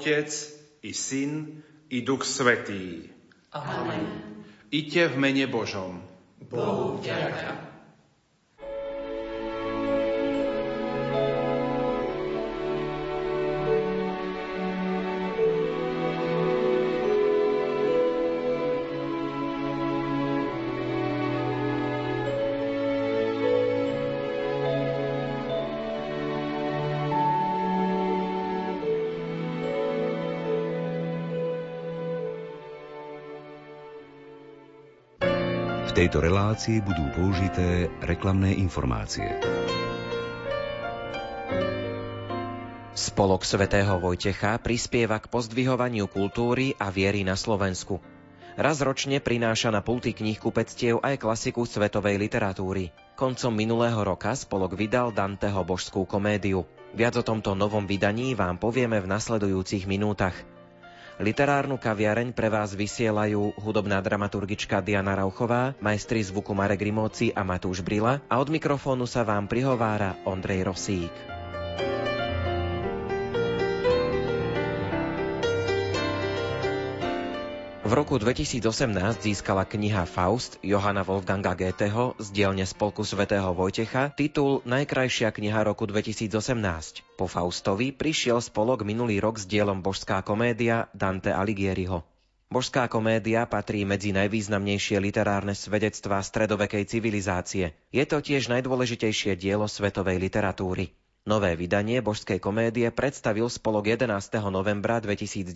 Otec i Syn i Duch Svetý. Amen. Iďte v mene Božom. Bohu vďaka. Tejto relácii budú použité reklamné informácie. Spolok svätého Vojtecha prispieva k pozdvihovaniu kultúry a viery na Slovensku. Raz ročne prináša na pulty kníh kupectiev aj klasiku svetovej literatúry. Koncom minulého roka spolok vydal Danteho božskú komédiu. Viac o tomto novom vydaní vám povieme v nasledujúcich minútach. Literárnu kaviareň pre vás vysielajú hudobná dramaturgička Diana Rauchová, majstri zvuku Marek Rimóci a Matúš Brila a od mikrofónu sa vám prihovára Ondrej Rosík. V roku 2018 získala kniha Faust Johana Wolfganga Goetheho z dielne Spolku svätého Vojtecha titul Najkrajšia kniha roku 2018. Po Faustovi prišiel spolok minulý rok s dielom Božská komédia Dante Alighieriho. Božská komédia patrí medzi najvýznamnejšie literárne svedectvá stredovekej civilizácie. Je to tiež najdôležitejšie dielo svetovej literatúry. Nové vydanie božskej komédie predstavil spolok 11. novembra 2019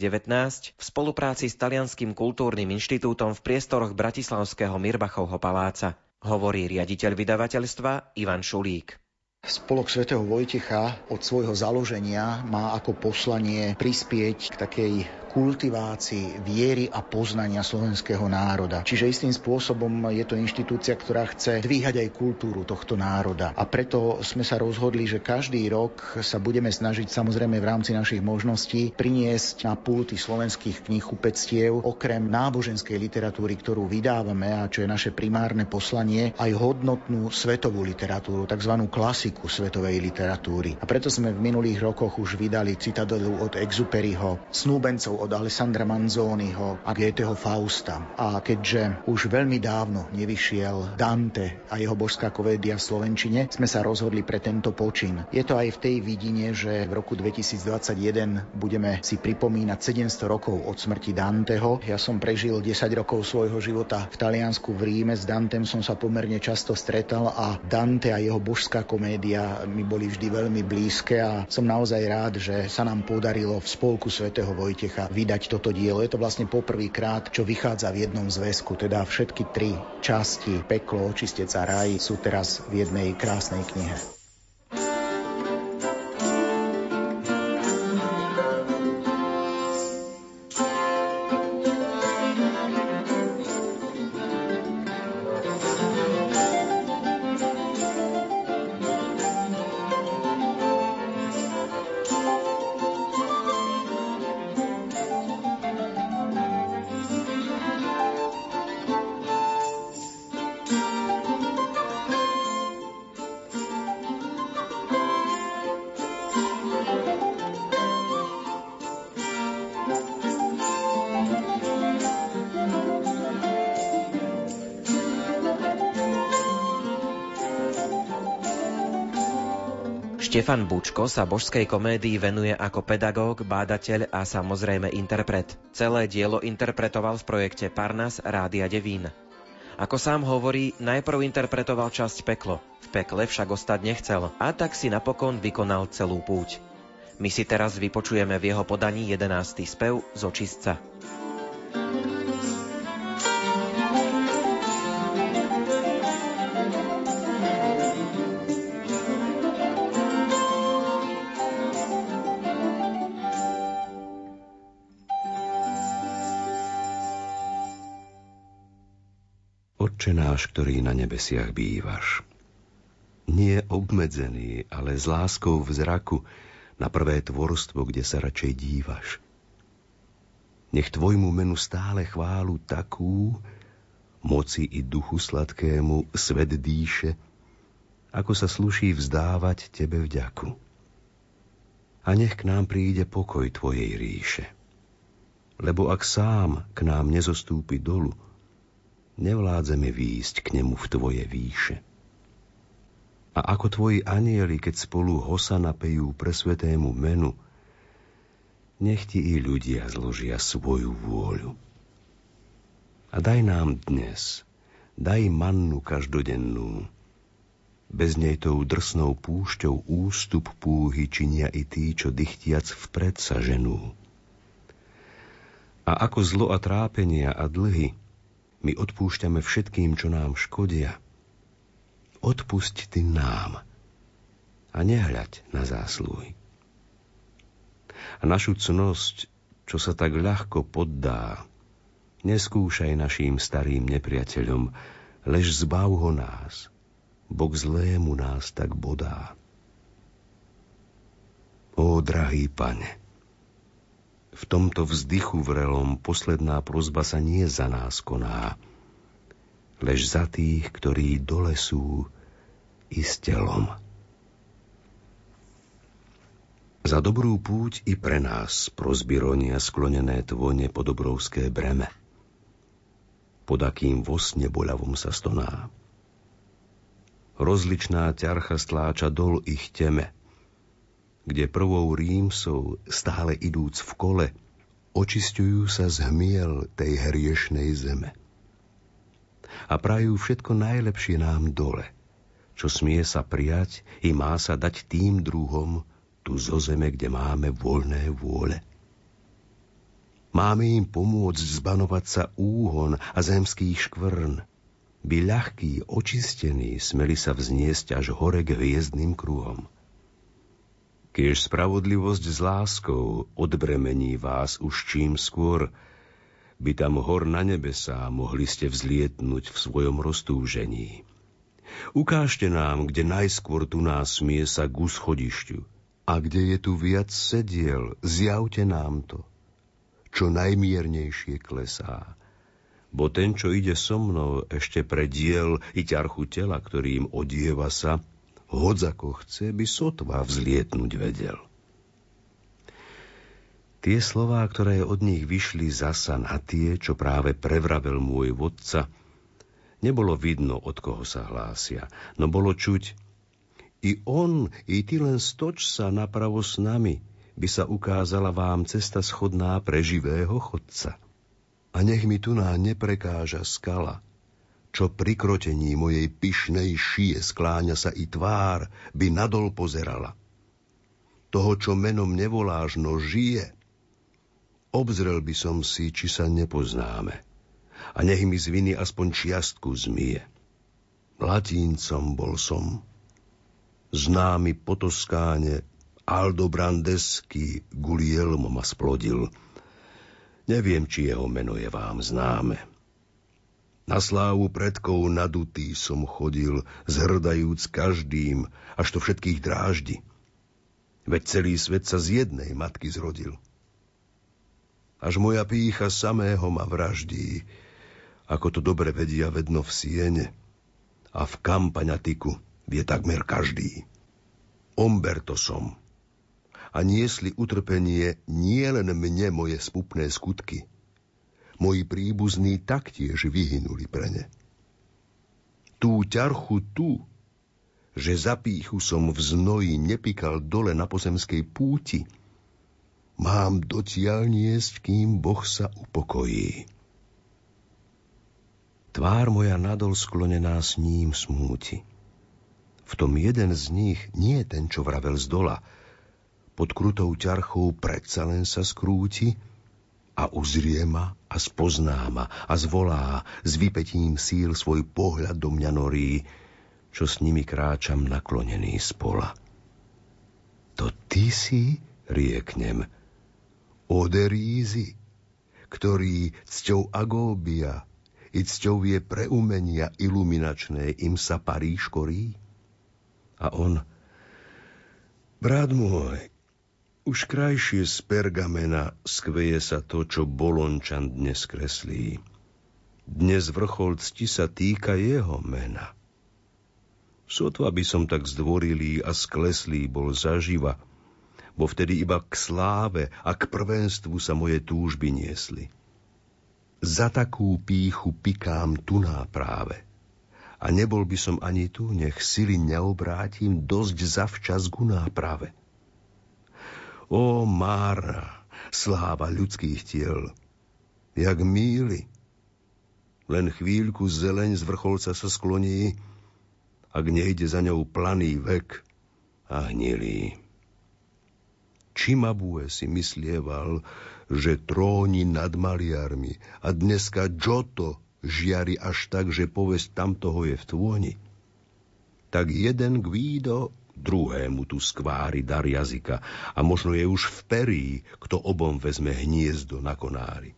v spolupráci s Talianským kultúrnym inštitútom v priestoroch Bratislavského Mirbachovho paláca, hovorí riaditeľ vydavateľstva Ivan Šulík. Spolok svätého Vojtecha od svojho založenia má ako poslanie prispieť k takej kultivácii viery a poznania slovenského národa. Čiže istým spôsobom je to inštitúcia, ktorá chce dvíhať aj kultúru tohto národa. A preto sme sa rozhodli, že každý rok sa budeme snažiť samozrejme v rámci našich možností priniesť na pulty slovenských kníh upectiev okrem náboženskej literatúry, ktorú vydávame a čo je naše primárne poslanie, aj hodnotnú svetovú literatúru, tzv. klasiku svetovej literatúry. A preto sme v minulých rokoch už vydali citadelu od Exuperyho, snúbencov Alessandra Manzoniho a Goetheho Fausta. A keďže už veľmi dávno nevyšiel Dante a jeho božská komédia v Slovenčine, sme sa rozhodli pre tento počin. Je to aj v tej vidine, že v roku 2021 budeme si pripomínať 700 rokov od smrti Danteho. Ja som prežil 10 rokov svojho života v Taliansku v Ríme. S Dantem som sa pomerne často stretal a Dante a jeho božská komédia mi boli vždy veľmi blízke a som naozaj rád, že sa nám podarilo v spolku svätého Vojtecha vydať toto dielo. Je to vlastne poprvýkrát, čo vychádza v jednom zväzku, teda všetky tri časti, peklo, očistec a raj, sú teraz v jednej krásnej knihe. Štefan Bučko sa božskej komédii venuje ako pedagóg, bádateľ a samozrejme interpret. Celé dielo interpretoval v projekte Parnas Rádia Devín. Ako sám hovorí, najprv interpretoval časť peklo, v pekle však ostať nechcel a tak si napokon vykonal celú púť. My si teraz vypočujeme v jeho podaní 11. spev z očistca. Otče náš, ktorý na nebesiach bývaš. Nie obmedzený, ale s láskou v zraku na prvé tvorstvo, kde sa radšej dívaš. Nech tvojmu menu stále chválu takú, moci i duchu sladkému svet dýše, ako sa sluší vzdávať tebe vďaku. a nech k nám príde pokoj Tvojej ríše. Lebo ak sám k nám nezostúpi dolu, nevládzeme výjsť k nemu v Tvoje výše. A ako Tvoji anieli, keď spolu hosa napejú pre svetému menu, nech Ti i ľudia zložia svoju vôľu. A daj nám dnes, daj mannu každodennú, bez nej tou drsnou púšťou ústup púhy činia i tí, čo dychtiac vpred sa ženú. A ako zlo a trápenia a dlhy my odpúšťame všetkým, čo nám škodia. Odpusť ty nám a nehľaď na zásluhy. A našu cnosť, čo sa tak ľahko poddá, neskúšaj naším starým nepriateľom, lež zbav ho nás – Boh zlému nás tak bodá. Ó, drahý pane, v tomto vzdychu vrelom posledná prozba sa nie za nás koná, lež za tých, ktorí dole sú i s telom. Za dobrú púť i pre nás prozbironia sklonené tvoje podobrovské breme, pod akým vo sne boľavom sa stoná. Rozličná ťarcha stláča dol ich teme, kde prvou rímsou, stále idúc v kole, očistujú sa z hmiel tej hriešnej zeme. A prajú všetko najlepšie nám dole, čo smie sa prijať i má sa dať tým druhom tu zo zeme, kde máme voľné vôle. Máme im pomôcť zbanovať sa úhon a zemských škvrn, by ľahký, očistený smeli sa vzniesť až hore k hviezdnym kruhom. Kiež spravodlivosť s láskou odbremení vás už čím skôr, by tam hor na nebesá mohli ste vzlietnúť v svojom roztúžení. Ukážte nám, kde najskôr tu nás smie sa k schodišťu. A kde je tu viac sediel, zjavte nám to, čo najmiernejšie klesá bo ten, čo ide so mnou ešte pre diel i ťarchu tela, ktorým odieva sa, hoď ako chce, by sotva vzlietnúť vedel. Tie slová, ktoré od nich vyšli zasa na tie, čo práve prevravel môj vodca, nebolo vidno, od koho sa hlásia, no bolo čuť, i on, i ty len stoč sa napravo s nami, by sa ukázala vám cesta schodná pre živého chodca a nech mi tu ná neprekáža skala, čo pri krotení mojej pyšnej šie skláňa sa i tvár, by nadol pozerala. Toho, čo menom nevoláš, no žije, obzrel by som si, či sa nepoznáme. A nech mi z viny aspoň čiastku zmije. Latíncom bol som, známy po Toskáne, Aldo Brandesky Gulielmo ma splodil – Neviem, či jeho meno je vám známe. Na slávu predkov nadutý som chodil, zhrdajúc každým, až to všetkých dráždi. Veď celý svet sa z jednej matky zrodil. Až moja pícha samého ma vraždí, ako to dobre vedia vedno v siene. A v kampaňatiku vie takmer každý. Omberto som, a niesli utrpenie nie len mne moje spupné skutky. Moji príbuzní taktiež vyhynuli pre ne. Tú ťarchu tu, že za píchu som v znoji nepikal dole na pozemskej púti, mám dotiaľ niesť, kým Boh sa upokojí. Tvár moja nadol sklonená s ním smúti. V tom jeden z nich nie ten, čo vravel z dola, pod krutou ťarchou predsa len sa skrúti a uzrie ma a spozná ma a zvolá s vypetím síl svoj pohľad do mňa norí, čo s nimi kráčam naklonený z pola. To ty si, rieknem, oderízy, ktorý cťou agóbia i cťou je pre umenia iluminačné im sa Paríž korí? A on, brat môj, už krajšie z pergamena skveje sa to, čo Bolončan dnes kreslí. Dnes vrchol cti sa týka jeho mena. Sotva by som tak zdvorilý a skleslý bol zaživa, bo vtedy iba k sláve a k prvenstvu sa moje túžby niesli. Za takú píchu pikám tu práve. A nebol by som ani tu, nech sily neobrátim dosť zavčas ku náprave. O Mára, sláva ľudských tiel, jak míly, len chvíľku zeleň z vrcholca sa skloní, ak nejde za ňou planý vek a hnilý. Čimabue si myslieval, že tróni nad maliarmi a dneska Giotto žiari až tak, že povesť tamtoho je v tvoni. Tak jeden Guido druhému tu skvári dar jazyka a možno je už v perí, kto obom vezme hniezdo na konári.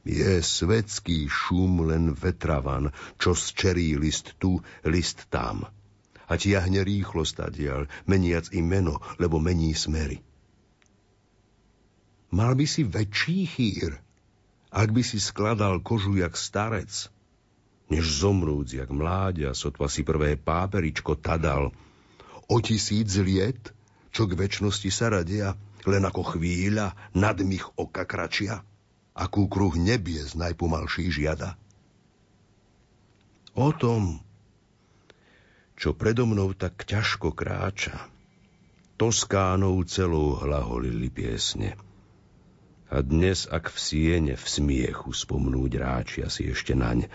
Je svetský šum len vetravan, čo zčerí list tu, list tam. A tiahne rýchlo stadial, meniac i meno, lebo mení smery. Mal by si väčší chýr, ak by si skladal kožu jak starec, než zomrúc jak mláďa, sotva si prvé páperičko tadal. O tisíc liet, čo k väčšnosti sa radia, len ako chvíľa nadmých oka kračia akú kruh nebies najpomalší žiada. O tom, čo predo mnou tak ťažko kráča, Toskánou celou hlaholili piesne. A dnes, ak v siene v smiechu spomnúť ráčia si ešte naň,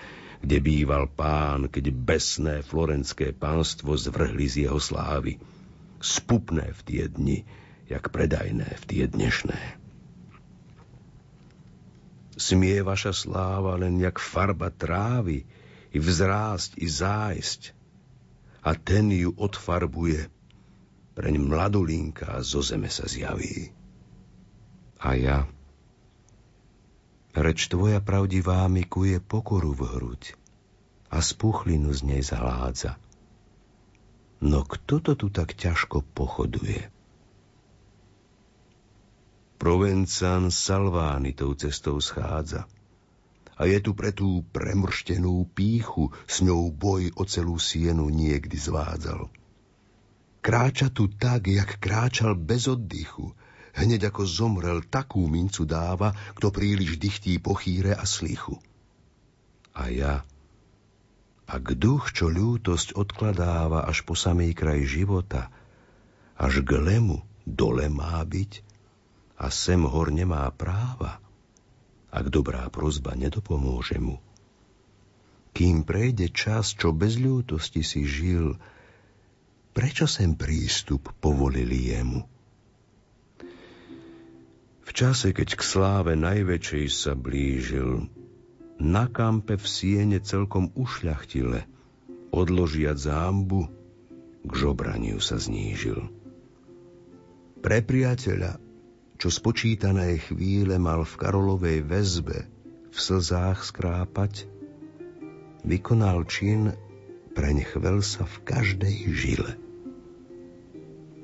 kde býval pán, keď besné florenské pánstvo zvrhli z jeho slávy, spupné v tie dni, jak predajné v tie dnešné. Smie vaša sláva len jak farba trávy, i vzrásť, i zájsť. A ten ju odfarbuje, preň mladolinka zo zeme sa zjaví. A ja, reč tvoja pravdivá mi kuje pokoru v hruď a spuchlinu z nej zaládza. No kto to tu tak ťažko pochoduje? Provencan Salvány tou cestou schádza. A je tu pre tú premrštenú píchu, s ňou boj o celú sienu niekdy zvádzal. Kráča tu tak, jak kráčal bez oddychu, hneď ako zomrel, takú mincu dáva, kto príliš dychtí po chýre a slichu. A ja, ak duch, čo ľútosť odkladáva až po samý kraj života, až k lemu dole má byť, a sem hor nemá práva, ak dobrá prozba nedopomôže mu. Kým prejde čas, čo bez ľútosti si žil, prečo sem prístup povolili jemu? V čase, keď k sláve najväčšej sa blížil, na kampe v siene celkom ušľachtile, odložiať zámbu, k žobraniu sa znížil. Pre priateľa čo spočítané chvíle mal v Karolovej väzbe v slzách skrápať, vykonal čin, preň chvel sa v každej žile.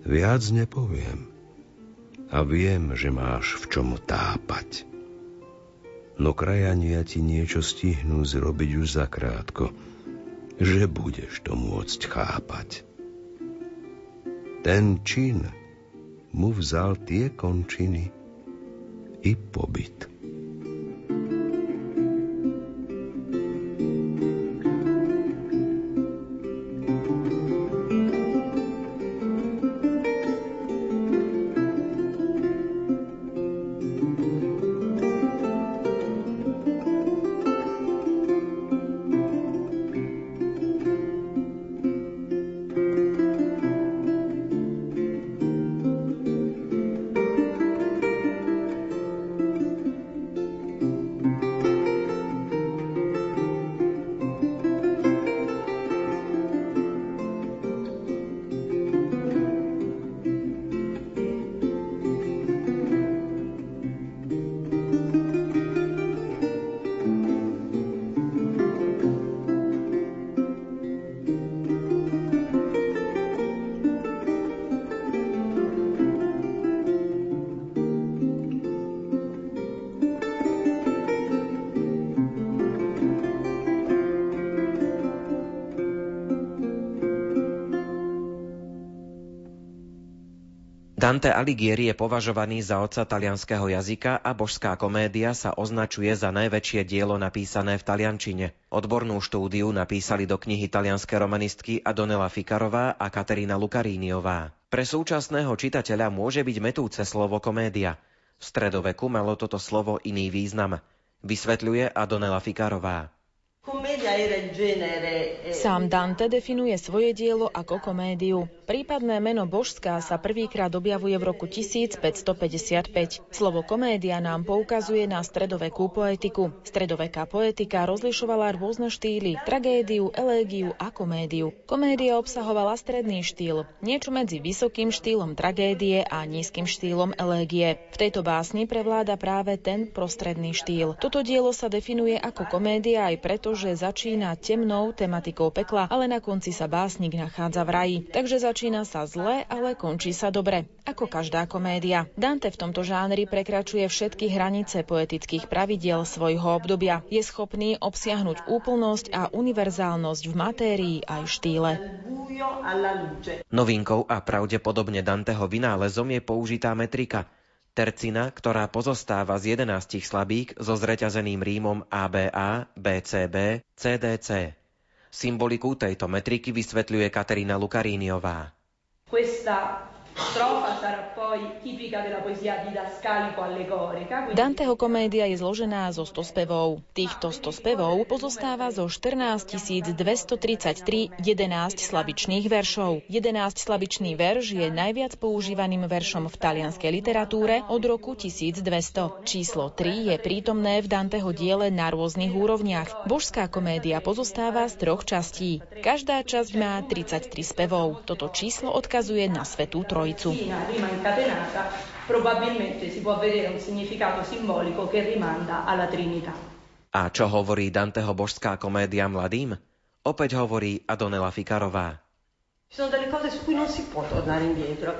Viac nepoviem a viem, že máš v čom tápať. No krajania ti niečo stihnú zrobiť už zakrátko, že budeš to môcť chápať. Ten čin, mu vzal tie končiny i pobyt. Dante Alighieri je považovaný za otca talianského jazyka a božská komédia sa označuje za najväčšie dielo napísané v taliančine. Odbornú štúdiu napísali do knihy talianské romanistky Adonela Fikarová a Katarína Lukaríniová. Pre súčasného čitateľa môže byť metúce slovo komédia. V stredoveku malo toto slovo iný význam. Vysvetľuje Adonela Fikarová. Eh, Sám Dante definuje svoje dielo ako komédiu. Prípadné meno božská sa prvýkrát objavuje v roku 1555. Slovo komédia nám poukazuje na stredovekú poetiku. Stredoveká poetika rozlišovala rôzne štýly, tragédiu, elégiu a komédiu. Komédia obsahovala stredný štýl, niečo medzi vysokým štýlom tragédie a nízkym štýlom elégie. V tejto básni prevláda práve ten prostredný štýl. Toto dielo sa definuje ako komédia aj preto, že začína temnou tematikou pekla, ale na konci sa básnik nachádza v raji. Takže začína sa zle, ale končí sa dobre. Ako každá komédia. Dante v tomto žánri prekračuje všetky hranice poetických pravidiel svojho obdobia. Je schopný obsiahnuť úplnosť a univerzálnosť v matérii aj štýle. Novinkou a pravdepodobne Danteho vynálezom je použitá metrika – Tercina, ktorá pozostáva z 11 slabík so zreťazeným rímom ABA, BCB, CDC. Symboliku tejto metriky vysvetľuje Katerina Lukaríniová. Questa Danteho komédia je zložená zo 100 spevov. Týchto 100 spevov pozostáva zo 14 233 11 slabičných veršov. 11 slabičný verš je najviac používaným veršom v talianskej literatúre od roku 1200. Číslo 3 je prítomné v Danteho diele na rôznych úrovniach. Božská komédia pozostáva z troch častí. Každá časť má 33 spevov. Toto číslo odkazuje na Svetú Trojicu. Trojicu. Rima incatenata probabilmente si può vedere un significato simbolico che rimanda alla Trinità. A čo hovorí Danteho božská komédia mladým? Opäť hovorí Adonela Fikarová.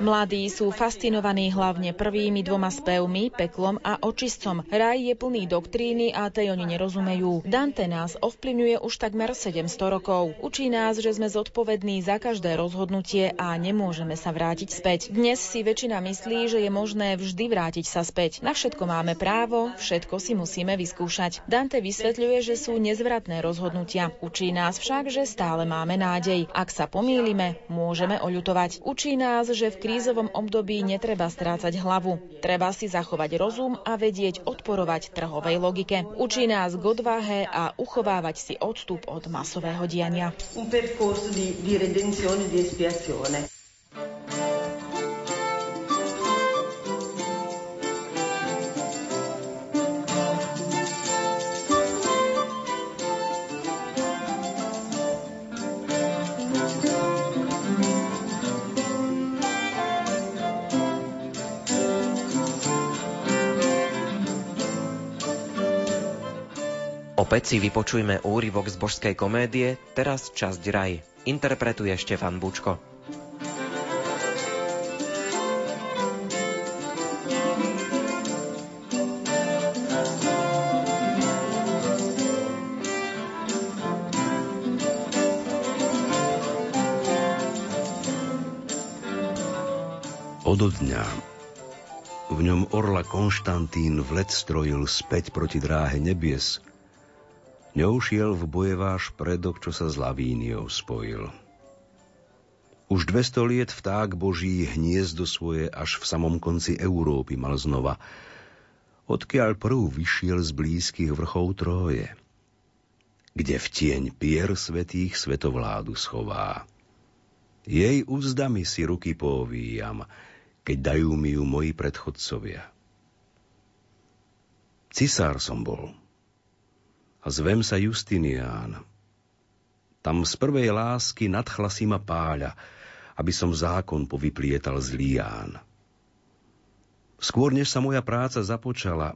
Mladí sú fascinovaní hlavne prvými dvoma spevmi, peklom a očistcom. Raj je plný doktríny a tej oni nerozumejú. Dante nás ovplyvňuje už takmer 700 rokov. Učí nás, že sme zodpovední za každé rozhodnutie a nemôžeme sa vrátiť späť. Dnes si väčšina myslí, že je možné vždy vrátiť sa späť. Na všetko máme právo, všetko si musíme vyskúšať. Dante vysvetľuje, že sú nezvratné rozhodnutia. Učí nás však, že stále máme nádej. Ak sa pomýlime, môžeme oľutovať. Učí nás, že v krízovom období netreba strácať hlavu. Treba si zachovať rozum a vedieť odporovať trhovej logike. Učí nás k odvahe a uchovávať si odstup od masového diania. Un percorso di, redenzione, di espiazione. Opäť si vypočujme úryvok z božskej komédie, teraz časť Raj. Interpretuje Štefan Bučko. Odo dňa v ňom orla Konštantín vlet strojil späť proti dráhe nebies – Neušiel v boje váš predok, čo sa s Lavíniou spojil. Už 200 liet vták Boží hniezdo svoje až v samom konci Európy mal znova, odkiaľ prv vyšiel z blízkych vrchov Tróje, kde v tieň pier svetých svetovládu schová. Jej úzdami si ruky povíjam, keď dajú mi ju moji predchodcovia. Cisár som bol, a zvem sa Justinián. Tam z prvej lásky nadchla si ma páľa, aby som zákon povyplietal z Lián. Skôr než sa moja práca započala,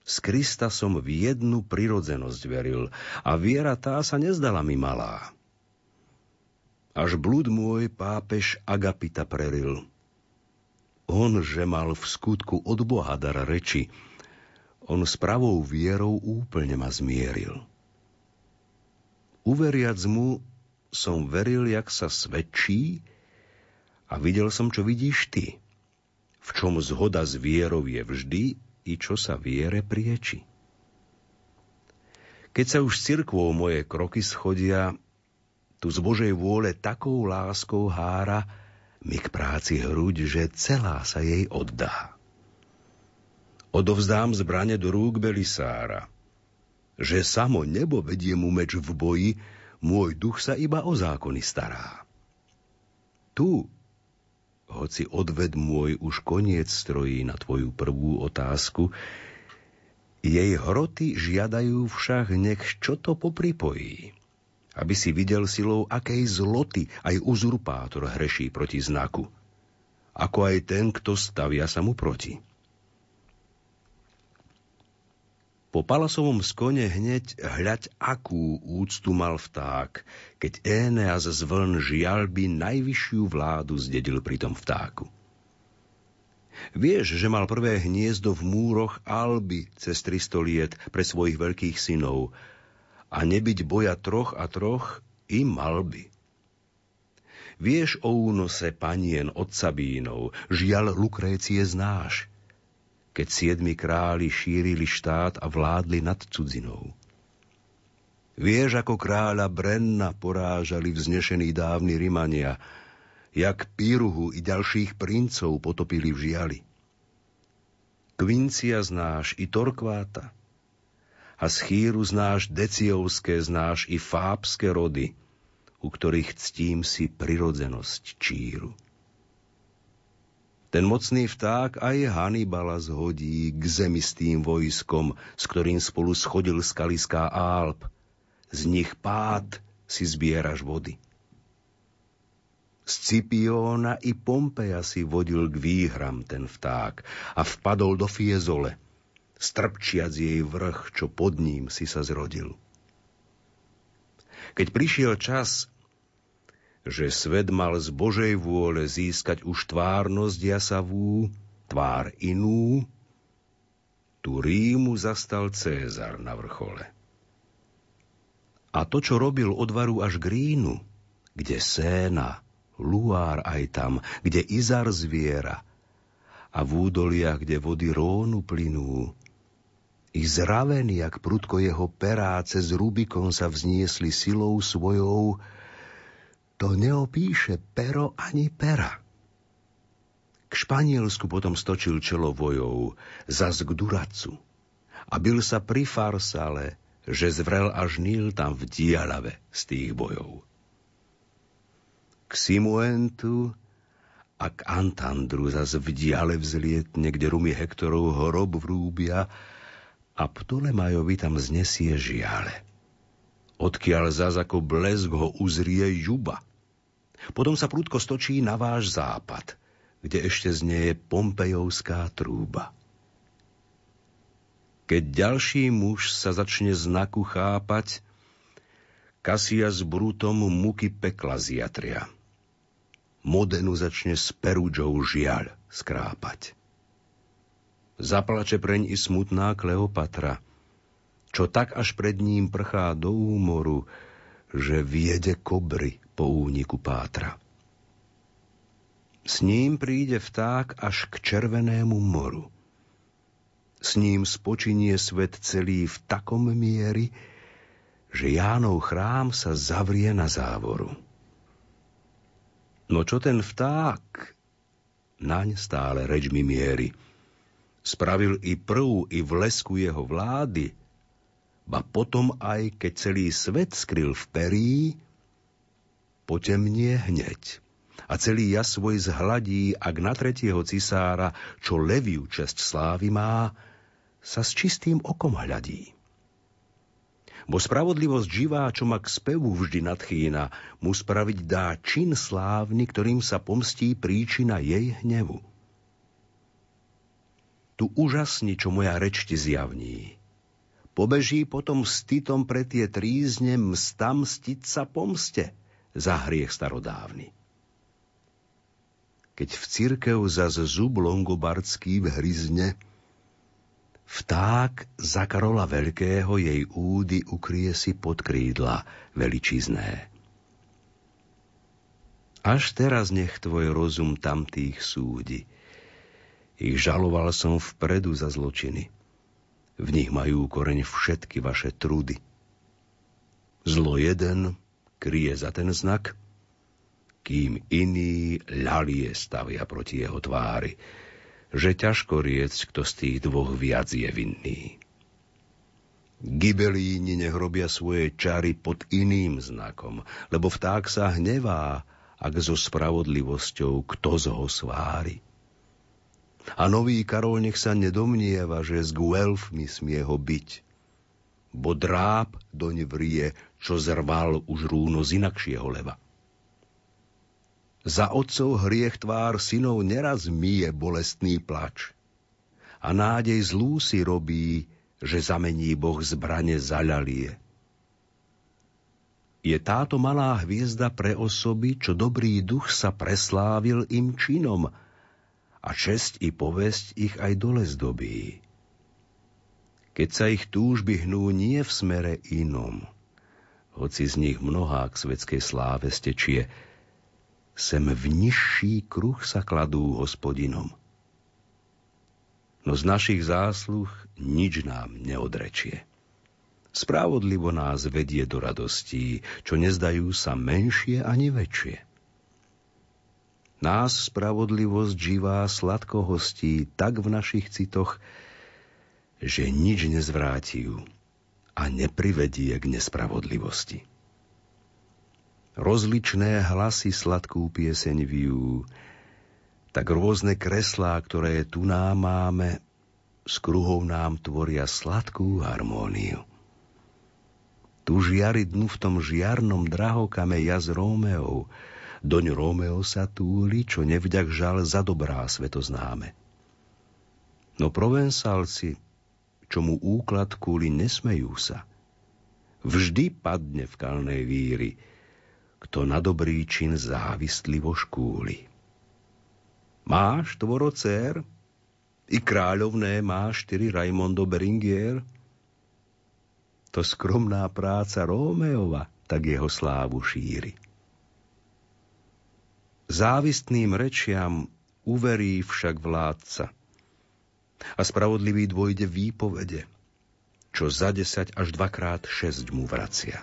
z Krista som v jednu prirodzenosť veril a viera tá sa nezdala mi malá. Až blúd môj pápež Agapita preril. On, že mal v skutku od Boha dar reči, on s pravou vierou úplne ma zmieril. Uveriac mu som veril, jak sa svedčí a videl som, čo vidíš ty. v čom zhoda s vierou je vždy i čo sa viere prieči. Keď sa už cirkvou moje kroky schodia, tu z Božej vôle takou láskou hára mi k práci hruď, že celá sa jej oddá. Odovzdám zbrane do rúk Belisára, že samo nebo vedie mu meč v boji, môj duch sa iba o zákony stará. Tu, hoci odved môj už koniec strojí na tvoju prvú otázku, jej hroty žiadajú však nech čo to popripojí, aby si videl silou, akej zloty aj uzurpátor hreší proti znaku, ako aj ten, kto stavia sa mu proti. Po palasovom skone hneď hľaď, akú úctu mal vták, keď Éneas z vln žialby najvyššiu vládu zdedil pri tom vtáku. Vieš, že mal prvé hniezdo v múroch Alby cez 300 liet pre svojich veľkých synov a nebyť boja troch a troch i mal by. Vieš o únose panien od Sabínov, žiaľ Lukrécie znáš – keď siedmi králi šírili štát a vládli nad cudzinou. Vieš, ako kráľa Brenna porážali vznešení dávni Rimania, jak Píruhu i ďalších princov potopili v žiali. Kvincia znáš i Torkváta, a z chýru znáš Deciovské, znáš i Fábske rody, u ktorých ctím si prirodzenosť číru. Ten mocný vták aj Hannibala zhodí k zemi s tým vojskom, s ktorým spolu schodil skaliská Alp. Z nich pád si zbieraš vody. Z Cipiona i Pompeja si vodil k výhram ten vták a vpadol do Fiezole, strpčiac jej vrch, čo pod ním si sa zrodil. Keď prišiel čas, že svet mal z Božej vôle získať už tvárnosť jasavú, tvár inú, tu Rímu zastal Cézar na vrchole. A to, čo robil od varu až k Rínu, kde Séna, Luár aj tam, kde Izar zviera a v údoliach, kde vody Rónu plynú, i zravený, jak prudko jeho perá, cez Rubikon sa vzniesli silou svojou, to neopíše pero ani pera. K Španielsku potom stočil čelo vojov, zas k Duracu. A byl sa pri Farsale, že zvrel až Níl tam v dialave z tých bojov. K Simuentu a k Antandru zas v diale vzlietne, kde rumie Hektorov hrob vrúbia a Ptolemajovi tam znesie žiale. Odkiaľ zas ako blesk ho uzrie Juba – potom sa prúdko stočí na váš západ, kde ešte znieje Pompejovská trúba. Keď ďalší muž sa začne znaku chápať, Kasia s Brutom muky pekla zjatria. Modenu začne s Perúdžou žiaľ skrápať. Zaplače preň i smutná Kleopatra, čo tak až pred ním prchá do úmoru, že viede kobry po úniku pátra. S ním príde vták až k Červenému moru. S ním spočinie svet celý v takom miery, že Jánov chrám sa zavrie na závoru. No čo ten vták? Naň stále reč mi miery. Spravil i prv, i v lesku jeho vlády, ba potom aj, keď celý svet skryl v perí, potemnie hneď a celý jas svoj zhladí, ak na tretieho cisára, čo leviu čest slávy má, sa s čistým okom hľadí. Bo spravodlivosť živá, čo ma k spevu vždy nadchýna, mu spraviť dá čin slávny, ktorým sa pomstí príčina jej hnevu. Tu úžasni, čo moja reč ti zjavní Pobeží potom s Titom pre tie trízne msta mstiť sa pomste za hriech starodávny. Keď v cirkev za zub longobardský vhryzne, vták za Karola Veľkého jej údy ukrie si pod krídla veličizné. Až teraz nech tvoj rozum tamtých súdi, Ich žaloval som vpredu za zločiny. V nich majú koreň všetky vaše trudy. Zlo jeden kryje za ten znak, kým iný ľalie stavia proti jeho tvári, že ťažko riecť, kto z tých dvoch viac je vinný. Gibelíni nech robia svoje čary pod iným znakom, lebo vták sa hnevá, ak so spravodlivosťou kto z ho svári. A nový Karol nech sa nedomnieva, že s Guelfmi smie ho byť, bo dráp doň vrie, čo zrval už rúno z inakšieho leva. Za otcov hriech tvár synov neraz mije bolestný plač. A nádej zlú si robí, že zamení Boh zbrane zaľalie. Je táto malá hviezda pre osoby, čo dobrý duch sa preslávil im činom a česť i povesť ich aj dole zdobí. Keď sa ich túžby hnú nie v smere inom, hoci z nich mnohá k svetskej sláve stečie, sem v nižší kruh sa kladú hospodinom no z našich zásluh nič nám neodrečie. Spravodlivo nás vedie do radostí, čo nezdajú sa menšie ani väčšie. Nás spravodlivosť živá sladko hostí tak v našich citoch, že nič nezvráti ju a neprivedie k nespravodlivosti. Rozličné hlasy sladkú pieseň vijú, tak rôzne kreslá, ktoré tu nám máme, s kruhov nám tvoria sladkú harmóniu. Tu žiari dnu v tom žiarnom drahokame jaz Rómeov, doň Rómeo sa túli, čo nevďak žal za dobrá svetoznáme. No provensalci, čo mu úklad kúli, nesmejú sa. Vždy padne v kalnej víry, kto na dobrý čin závislivo škúli. Máš tvoro dcer? I kráľovné má štyri Raimondo Beringier? To skromná práca Rómeova tak jeho slávu šíri. Závistným rečiam uverí však vládca a spravodlivý dvojde výpovede, čo za desať až dvakrát šesť mu vracia.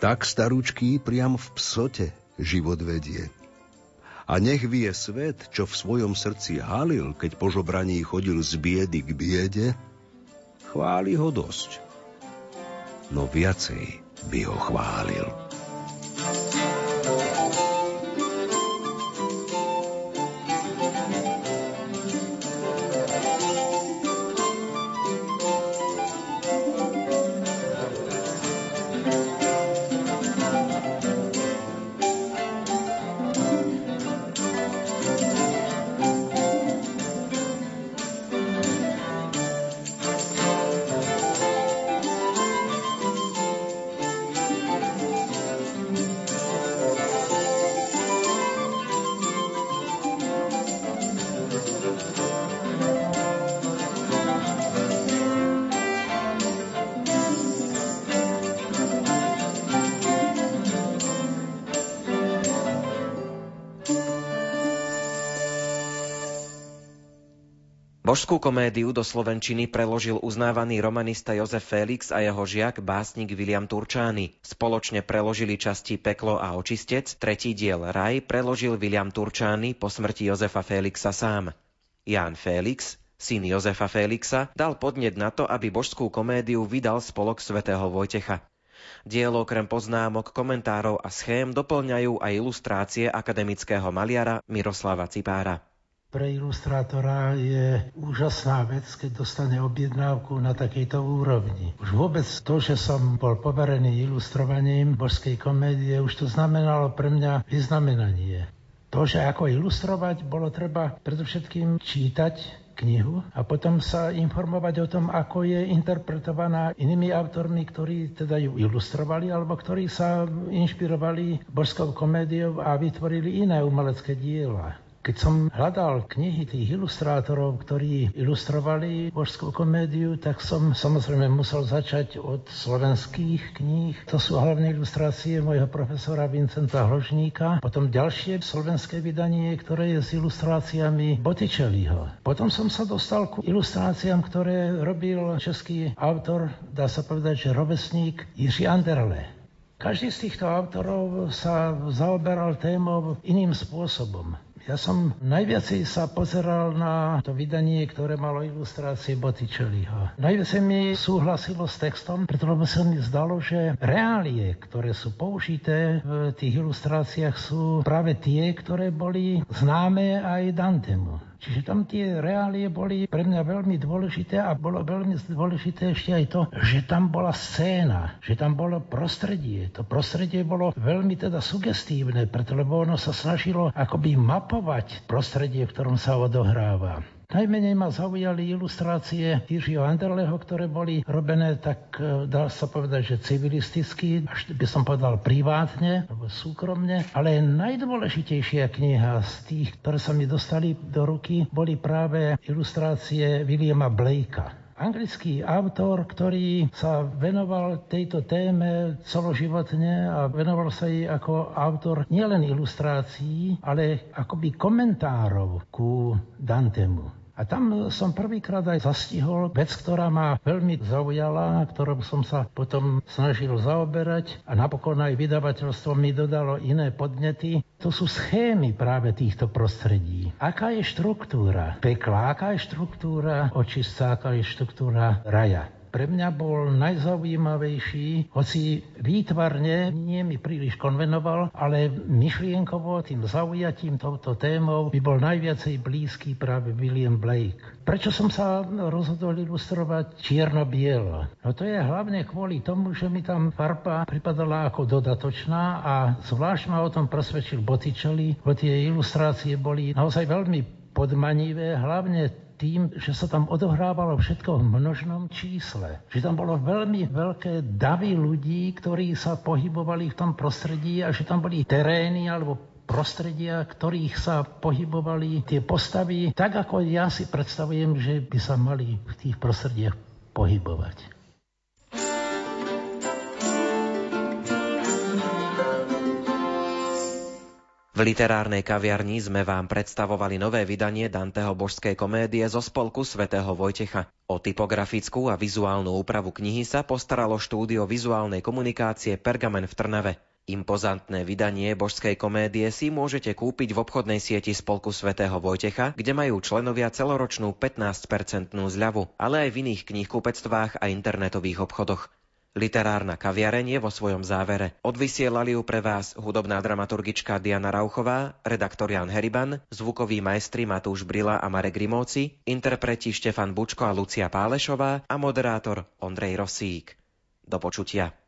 Tak staručký priam v psote život vedie – a nech vie svet, čo v svojom srdci halil, keď po žobraní chodil z biedy k biede, chváli ho dosť. No viacej by ho chválil. Božskú komédiu do slovenčiny preložil uznávaný romanista Jozef Félix a jeho žiak básnik William Turčány. Spoločne preložili časti Peklo a očistec, tretí diel Raj preložil William Turčány po smrti Jozefa Félixa sám. Ján Félix, syn Jozefa Félixa, dal podnet na to, aby božskú komédiu vydal spolok svätého Vojtecha. Dielo okrem poznámok, komentárov a schém doplňajú aj ilustrácie akademického maliara Miroslava Cipára. Pre ilustrátora je úžasná vec, keď dostane objednávku na takejto úrovni. Už vôbec to, že som bol poverený ilustrovaním božskej komédie, už to znamenalo pre mňa vyznamenanie. To, že ako ilustrovať, bolo treba predovšetkým čítať knihu a potom sa informovať o tom, ako je interpretovaná inými autormi, ktorí teda ju ilustrovali alebo ktorí sa inšpirovali božskou komédiou a vytvorili iné umelecké diela. Keď som hľadal knihy tých ilustrátorov, ktorí ilustrovali božskú komédiu, tak som samozrejme musel začať od slovenských kníh. To sú hlavné ilustrácie mojho profesora Vincenta Hložníka. Potom ďalšie slovenské vydanie, ktoré je s ilustráciami Botticelliho. Potom som sa dostal ku ilustráciám, ktoré robil český autor, dá sa povedať, že rovesník Jiří Anderle. Každý z týchto autorov sa zaoberal témou iným spôsobom. Ja som najviacej sa pozeral na to vydanie, ktoré malo ilustrácie Botticelliho. Najviacej mi súhlasilo s textom, pretože sa mi zdalo, že reálie, ktoré sú použité v tých ilustráciách, sú práve tie, ktoré boli známe aj Dantemu. Čiže tam tie reálie boli pre mňa veľmi dôležité a bolo veľmi dôležité ešte aj to, že tam bola scéna, že tam bolo prostredie. To prostredie bolo veľmi teda sugestívne, pretože ono sa snažilo akoby mapovať prostredie, v ktorom sa odohráva. Najmenej ma zaujali ilustrácie Jiřího Anderleho, ktoré boli robené tak, e, dá sa povedať, že civilisticky, až by som povedal privátne, alebo súkromne, ale najdôležitejšia kniha z tých, ktoré sa mi dostali do ruky, boli práve ilustrácie Williama Blakea anglický autor, ktorý sa venoval tejto téme celoživotne a venoval sa jej ako autor nielen ilustrácií, ale akoby komentárov ku Dantemu. A tam som prvýkrát aj zastihol vec, ktorá ma veľmi zaujala, ktorou som sa potom snažil zaoberať a napokon aj vydavateľstvo mi dodalo iné podnety. To sú schémy práve týchto prostredí. Aká je štruktúra pekla, aká je štruktúra očistca, aká je štruktúra raja pre mňa bol najzaujímavejší, hoci výtvarne nie mi príliš konvenoval, ale myšlienkovo tým zaujatím touto témou by bol najviacej blízky práve William Blake. Prečo som sa rozhodol ilustrovať čierno-bielo? No to je hlavne kvôli tomu, že mi tam farba pripadala ako dodatočná a zvlášť ma o tom presvedčil Botticelli, bo tie ilustrácie boli naozaj veľmi podmanivé, hlavne tým, že sa tam odohrávalo všetko v množnom čísle. Že tam bolo veľmi veľké davy ľudí, ktorí sa pohybovali v tom prostredí a že tam boli terény alebo prostredia, ktorých sa pohybovali tie postavy, tak ako ja si predstavujem, že by sa mali v tých prostrediach pohybovať. V literárnej kaviarni sme vám predstavovali nové vydanie Danteho božskej komédie zo spolku svätého Vojtecha. O typografickú a vizuálnu úpravu knihy sa postaralo štúdio vizuálnej komunikácie Pergamen v Trnave. Impozantné vydanie božskej komédie si môžete kúpiť v obchodnej sieti Spolku svätého Vojtecha, kde majú členovia celoročnú 15-percentnú zľavu, ale aj v iných knihkupectvách a internetových obchodoch. Literárna kaviareň je vo svojom závere. Odvysielali ju pre vás hudobná dramaturgička Diana Rauchová, redaktor Jan Heriban, zvukoví majstri Matúš Brila a Marek Rimóci, interpreti Štefan Bučko a Lucia Pálešová a moderátor Ondrej Rosík. Do počutia.